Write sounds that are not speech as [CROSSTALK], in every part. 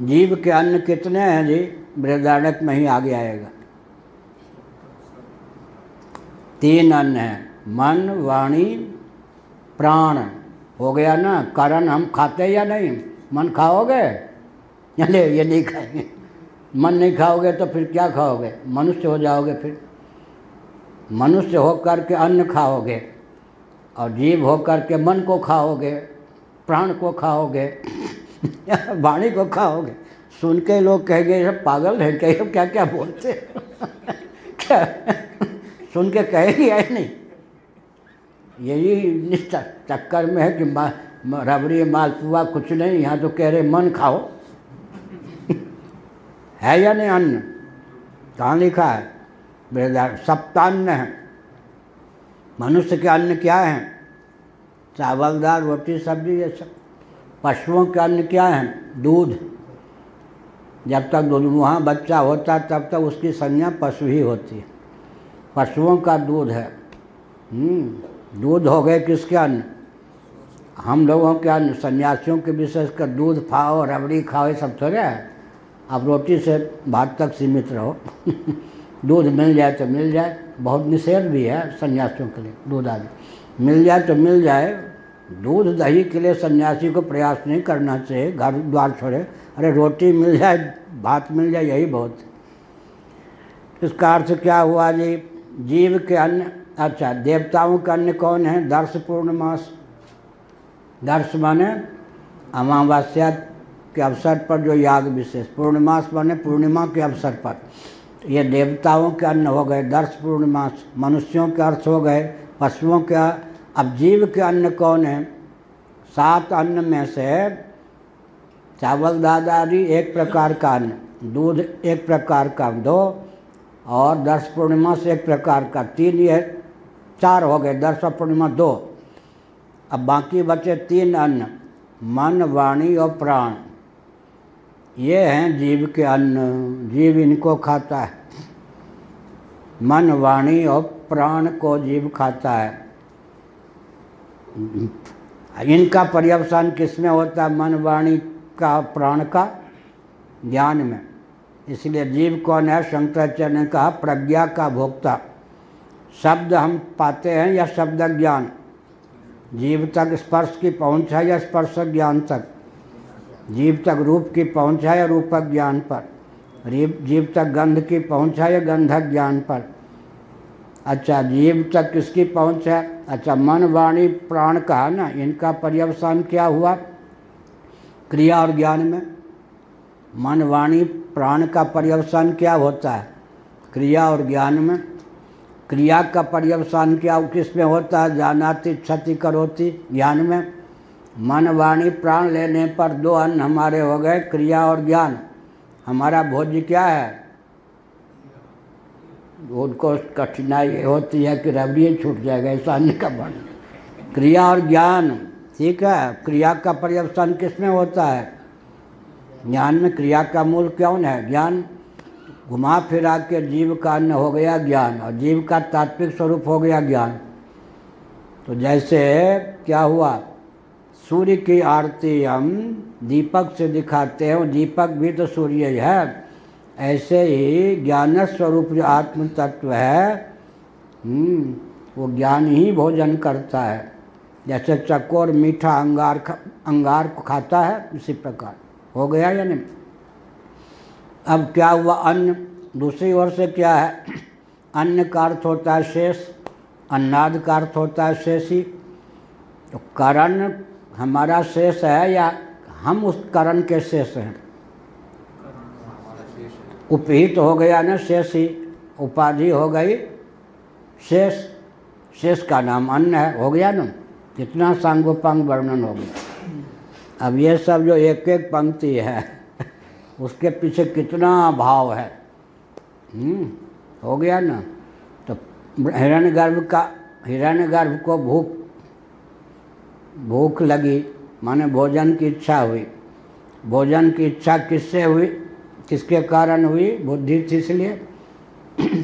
जीव के अन्न कितने हैं जी? बृहदारण्यक में ही आगे आएगा। तीन अन्न हैं, मन, वाणी, प्राण। हो गया ना? कारण हम खाते या नहीं? मन खाओगे? चले, ये नहीं खाएँगे। मन नहीं खाओगे तो फिर क्या खाओगे? मनुष्य हो जाओगे फिर। मनुष्य होकर के अन्न खाओगे और जीव होकर के मन को खाओगे, प्राण को खाओगे। [LAUGHS] वाणी को खाओगे। सुन के लोग कहेंगे, ये सब पागल है क्या? ये क्या क्या बोलते [LAUGHS] क्या? सुन के कहेंगे या नहीं। यही चक- चक्कर में है कि मा- रबड़ी मालपुआ कुछ नहीं। यहाँ तो कह रहे, मन खाओ। [LAUGHS] है या नहीं अन्न? कहाँ लिखा है? सप्तान्न है। मनुष्य के अन्न क्या है? चावल दाल रोटी, सब्ज़ी, ये सब। पशुओं के अन्न क्या है? दूध। जब तक दूध वहाँ बच्चा होता है तब तक उसकी संज्ञा पशु ही होती है। पशुओं का दूध है। हम्म, दूध हो गए किसके अन्न? हम लोगों के अन्न सन्यासियों के विशेषकर दूध खाओ रबड़ी खाओ ये सब थोड़े है। आप रोटी से भात तक सीमित रहो। [LAUGHS] दूध मिल जाए तो मिल जाए। बहुत निषेध भी है सन्यासियों के लिए दूध आदि। मिल जाए तो मिल जाए। दूध दही के लिए सन्यासी को प्रयास नहीं करना चाहिए, घर द्वार छोड़े। अरे रोटी मिल जाए, भात मिल जाए, यही बहुत। इसका अर्थ क्या हुआ जी? जीव के अन्न अच्छा देवताओं का अन्न कौन है? दर्श पूर्णमास दर्श माने अमावस्या के अवसर पर जो याग विशेष। पूर्णिमास माने पूर्णिमा के अवसर पर। ये देवताओं के अन्न हो गए, दर्श पूर्णिमास मनुष्यों के अर्थ हो गए, पशुओं के अब जीव के अन्न कौन है? सात अन्न में से चावल, दादारी एक प्रकार का अन्न, दूध एक प्रकार का, दो, और दर्श पूर्णिमा से एक प्रकार का, तीन ये चार हो गए दर्श और पूर्णिमा दो। अब बाकी बचे तीन अन्न, मन, वाणी और प्राण। ये हैं जीव के अन्न, जीव इनको खाता है। मन, वाणी और प्राण को जीव खाता है। इनका पर्यवसान किसमें होता है? मन, वाणी का, प्राण का, ज्ञान में। इसलिए जीव कौन है? शंकराचार्य ने कहा, प्रज्ञा का भोक्ता। शब्द हम पाते हैं या शब्द ज्ञान? जीव तक स्पर्श की पहुँच है या स्पर्श ज्ञान तक? जीव तक रूप की पहुँच है या रूपक ज्ञान पर? जीव जीव तक गंध की पहुँच है या गंधक ज्ञान पर? अच्छा जीव तक किसकी पहुँच है? अच्छा मन, वाणी, प्राण कहा ना, इनका पर्यवसान क्या हुआ? क्रिया और ज्ञान में। मन, वाणी, प्राण का पर्यवसान क्या होता है? क्रिया और ज्ञान में। क्रिया का पर्यवसान क्या, किसमें होता है? जानाति, क्षति, करोती, ज्ञान में। मन, वाणी, प्राण लेने पर दो अन्न हमारे हो गए, क्रिया और ज्ञान। हमारा भोज्य क्या है? उनको कठिनाई होती है कि रबड़ी छूट जाएगा, ऐसा अन्य का बन। क्रिया और ज्ञान, ठीक है? क्रिया का पर्यवसान किसमें होता है? ज्ञान में क्रिया का मूल कौन है? ज्ञान। घुमा फिरा के जीव का अन्न हो गया ज्ञान, और जीव का तात्विक स्वरूप हो गया ज्ञान। तो जैसे क्या हुआ? सूर्य की आरती हम दीपक से दिखाते हैं दीपक भी तो सूर्य ही है। ऐसे ही ज्ञान स्वरूप जो आत्म तत्व है हम्म, वो ज्ञान ही भोजन करता है। जैसे चकोर मीठा अंगार खा, अंगार को खाता है इसी प्रकार। हो गया या नहीं? अब क्या हुआ? अन्न। दूसरी ओर से क्या है? अन्न का अर्थ होता है शेष अन्नाद का अर्थ होता है शेषी। तो करण हमारा शेष है या हम उस करण के शेष हैं? उपहित हो गया ना शेष ही उपाधि हो गई शेष शेष का नाम अन्न है हो गया ना? कितना सांगोपांग वर्णन हो गया। अब ये सब जो एक एक पंक्ति है [LAUGHS] उसके पीछे कितना भाव है। हम्म, हो गया ना? तो हिरण्यगर्भ का हिरण्यगर्भ को भूख भूख लगी माने भोजन की इच्छा हुई। भोजन की इच्छा किससे हुई? किसके कारण हुई? बुद्धि थी इसलिए।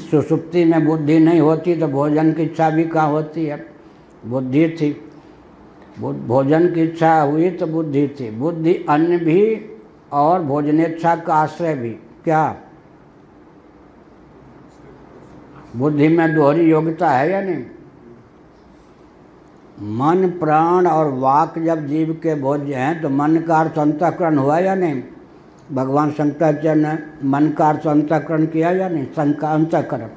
सुसुप्ति में बुद्धि नहीं होती तो भोजन की इच्छा भी कहाँ होती है? बुद्धि थी। भोजन की इच्छा हुई तो बुद्धि थी। बुद्धि अन्न भी और भोजनेच्छा का आश्रय भी। क्या? बुद्धि में दोहरी योग्यता है या नहीं? मन, प्राण और वाक जब जीव के भोज्य हैं तो मन का अर्थ अंतकरण हुआ या नहीं? भगवान शंकराचार्य ने मन का अर्थ अंतकरण किया या नहीं? संका अंतकरण।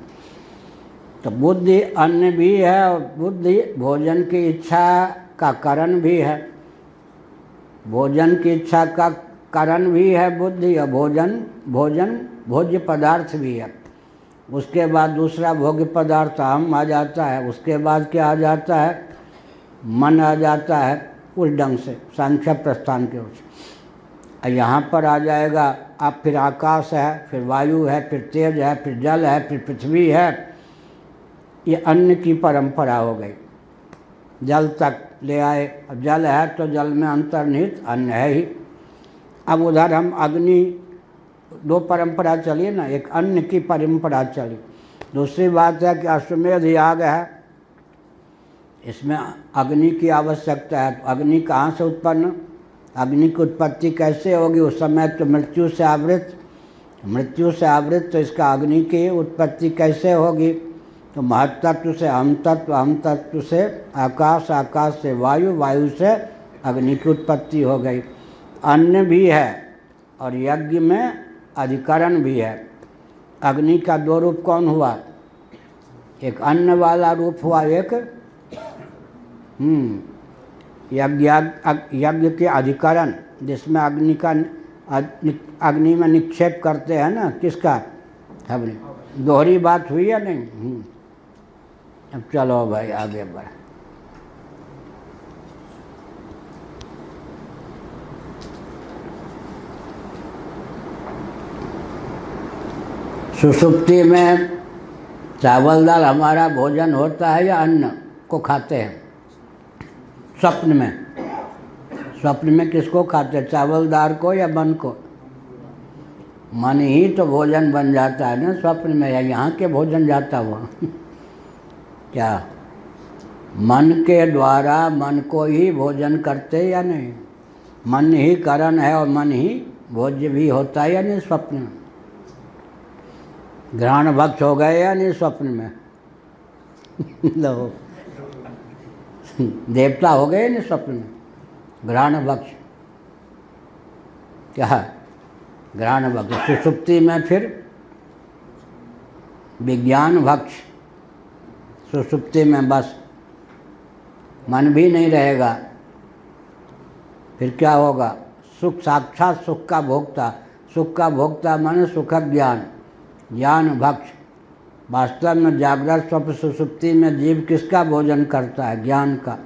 तो बुद्धि अन्न भी है और बुद्धि भोजन की इच्छा का कारण भी है। भोजन की इच्छा का कारण भी है बुद्धि और भोजन भोजन भोज्य पदार्थ भी है। उसके बाद दूसरा भोग्य पदार्थ हम आ जाता है। उसके बाद क्या आ जाता है? मन आ जाता है उस ढंग से, सांख्य प्रस्थान के ओर से। यहाँ पर आ जाएगा। अब फिर आकाश है, फिर वायु है, फिर तेज है, फिर जल है, फिर पृथ्वी है। ये अन्न की परंपरा हो गई। जल तक ले आए। अब जल है तो जल में अंतर्निहित अन्न है ही। अब उधर हम अग्नि, दो परंपरा चली ना, एक अन्न की परंपरा चली। दूसरी बात है कि अश्वमेध याग है। इसमें अग्नि की आवश्यकता है। तो अग्नि कहाँ से उत्पन्न? अग्नि की उत्पत्ति कैसे होगी? उस समय तो मृत्यु से आवृत, मृत्यु से आवृत तो इसका अग्नि की उत्पत्ति कैसे होगी? तो महतत्व से हम तत्व हम तत्व से आकाश आकाश से वायु वायु से अग्नि की उत्पत्ति हो गई। अन्न भी है और यज्ञ में अधिकरण भी है। अग्नि का दो रूप कौन हुआ? एक अन्न वाला रूप हुआ, एक हम्म यज्ञ यज्ञ के अधिकरण, जिसमें अग्नि का अग्नि में निक्षेप करते हैं ना, किसका? हमने। दोहरी बात हुई है नहीं? हम्म। अब चलो भाई, आगे बढ़। सुसुप्ति में चावल दाल हमारा भोजन होता है या अन्न को खाते हैं? स्वप्न में। स्वप्न में किसको खाते चावल दाल को या मन को? मन ही तो भोजन बन जाता है ना स्वप्न में, या यहाँ के भोजन जाता हुआ। [LAUGHS] क्या? मन के द्वारा मन को ही भोजन करते या नहीं? मन ही करण है और मन ही भोज्य भी होता है या नहीं स्वप्न में? ग्रहण भक्त हो गए या नहीं स्वप्न में? [LAUGHS] लो। देवता हो गए नहीं स्वप्न में? ग्रहण भक्ष क्या? ग्रहण भक्त सुसुप्ति में फिर विज्ञान भक्ष सुसुप्ति में बस। मन भी नहीं रहेगा। फिर क्या होगा? सुख साक्षात सुख का भोक्ता। सुख का भोक्ता मन सुख ज्ञान। ज्ञान भक्ष वास्तव में जागृत स्वप्न सुसुप्ति में जीव किसका भोजन करता है? ज्ञान का।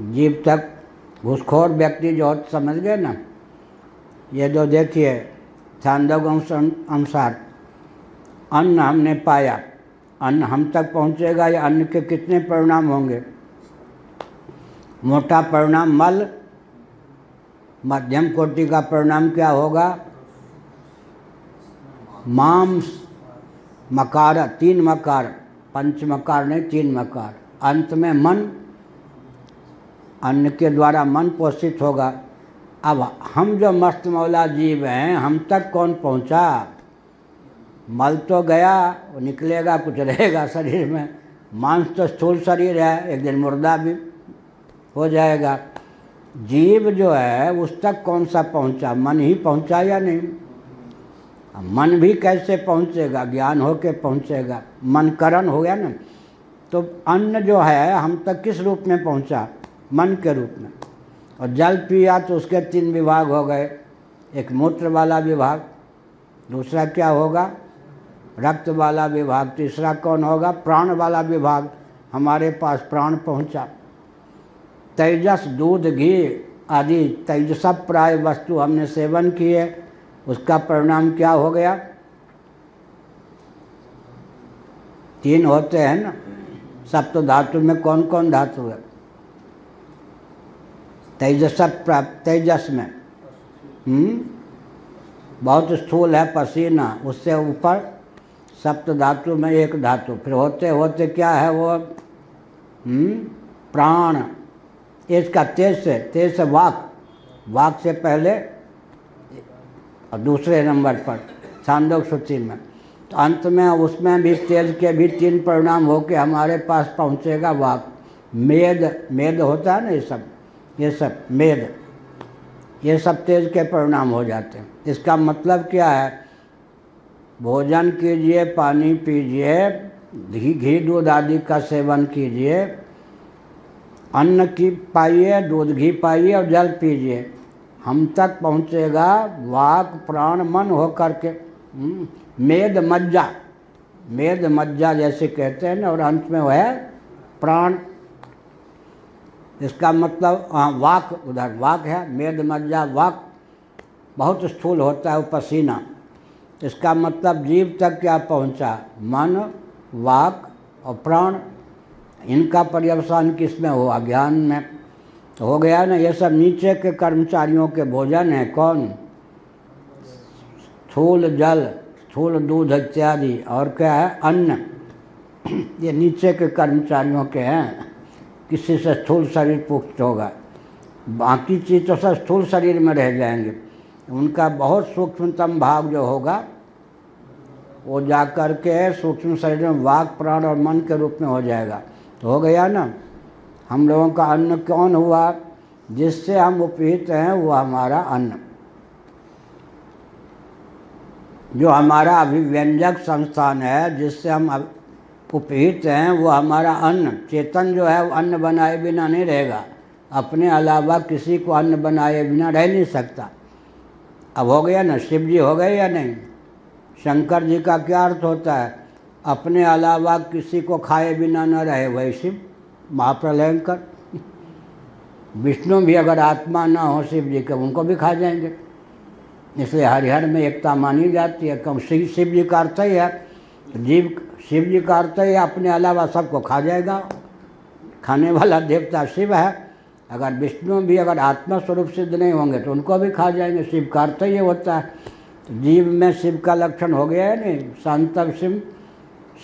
जीव तक घुसखोर व्यक्ति जो समझ गए ना? ये जो देखिए छांदव अनुसार अन्न हमने पाया। अन्न हम तक पहुंचेगा या अन्न के कितने परिणाम होंगे? मोटा परिणाम मल, मध्यम कोटि का परिणाम क्या होगा? मांस। मकार, तीन मकार, पंच मकार नहीं, तीन मकार। अंत में मन, अन्न के द्वारा मन पोषित होगा। अब हम जो मस्त मौला जीव हैं, हम तक कौन पहुँचा? मल तो गया, निकलेगा, कुछ रहेगा शरीर में। मांस तो स्थूल शरीर है, एक दिन मुर्दा भी हो जाएगा। जीव जो है, उस तक कौन सा पहुँचा? मन ही पहुँचा या नहीं? मन भी कैसे पहुंचेगा? ज्ञान हो के पहुँचेगा। मन करण हो गया ना? तो अन्न जो है, हम तक किस रूप में पहुँचा? मन के रूप में। और जल पिया तो उसके तीन विभाग हो गए। एक मूत्र वाला विभाग, दूसरा क्या होगा? रक्त वाला विभाग, तीसरा कौन होगा? प्राण वाला विभाग। हमारे पास प्राण पहुँचा। तेजस, दूध, घी आदि तेजस प्राय वस्तु हमने सेवन किए उसका परिणाम क्या हो गया? तीन होते हैं ना। सप्त तो धातु में कौन कौन धातु है? तेजस प्राप्त, तेजस में। हम्म? बहुत स्थूल है, पसीना। उससे ऊपर सप्त धातु में एक धातु। फिर होते होते क्या है वो? हम्म? प्राण। इसका तेज से तेज से वाक। वाक से पहले और दूसरे नंबर पर छांदोक सूची में। तो अंत में उसमें भी तेज के भी तीन परिणाम होके हमारे पास पहुंचेगा वाक। मेद मेद होता है ना ये सब? ये सब, मेद। ये सब तेज के परिणाम हो जाते हैं। इसका मतलब क्या है? भोजन कीजिए, पानी पीजिए, घी घी, दूध आदि का सेवन कीजिए, अन्न की पाइए, दूध, घी पाइए और जल पीजिए। हम तक पहुँचेगा वाक प्राण मन हो करके हम्म, मेद मज्जा। मेद मज्जा जैसे कहते हैं ना और अंत में वह प्राण। इसका मतलब हाँ वाक उधर वाक है मेद मज्जा वाक बहुत स्थूल होता है वो पसीना इसका मतलब जीव तक क्या पहुँचा? मन वाक और प्राण। इनका पर्यवसान किसमें हुआ? ज्ञान में। हो गया ना, ये सब नीचे के कर्मचारियों के भोजन है, कौन? स्थूल जल स्थूल दूध इत्यादि, और क्या है? अन्न। [CLEARS THROAT] ये नीचे के कर्मचारियों के हैं। किसी से स्थूल शरीर पुख्त होगा। बाकी चीज़ तो सब स्थूल शरीर में रह जाएँगे। उनका बहुत सूक्ष्मतम भाग जो होगा, वो जा कर के सूक्ष्म शरीर में वाक, प्राण और मन के रूप में हो जाएगा। तो हो गया ना? हम लोगों का अन्न कौन हुआ? जिससे हम उपहित हैं, वो हमारा अन्न। जो हमारा अभिव्यंजक संस्थान है, जिससे हम उपहित हैं, वो हमारा अन्न। चेतन जो है, वो अन्न बनाए बिना नहीं रहेगा। अपने अलावा किसी को अन्न बनाए बिना रह नहीं सकता। अब हो गया ना शिव जी हो गए या नहीं? शंकर जी का क्या अर्थ होता है? अपने अलावा किसी को खाए बिना न रहे, वही शिव। महाप्रलयंकर। विष्णु भी अगर आत्मा ना हो, शिव जी के, उनको भी खा जाएँगे। इसलिए हरिहर में एकता मानी जाती है। कम शिव शिव जी का अर्थ ही है, जीव, शिव जी का अर्थ ही अपने अलावा सबको खा जाएगा। खाने वाला देवता शिव है। अगर विष्णु भी अगर आत्मा स्वरूप सिद्ध नहीं होंगे तो उनको भी खा जाएँगे। शिव का अर्थ ये होता है। जीव में शिव का लक्षण हो गया है नहीं? शांतव शिव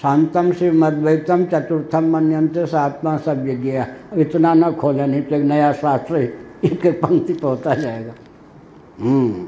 शांतम शिव मद्वैतम चतुर्थम मनंत से आत्मा सब यज्ञ अब इतना न खोले, नहीं तो एक नया शास्त्र, एक एक पंक्ति पहुँचा होता जाएगा। हम्म।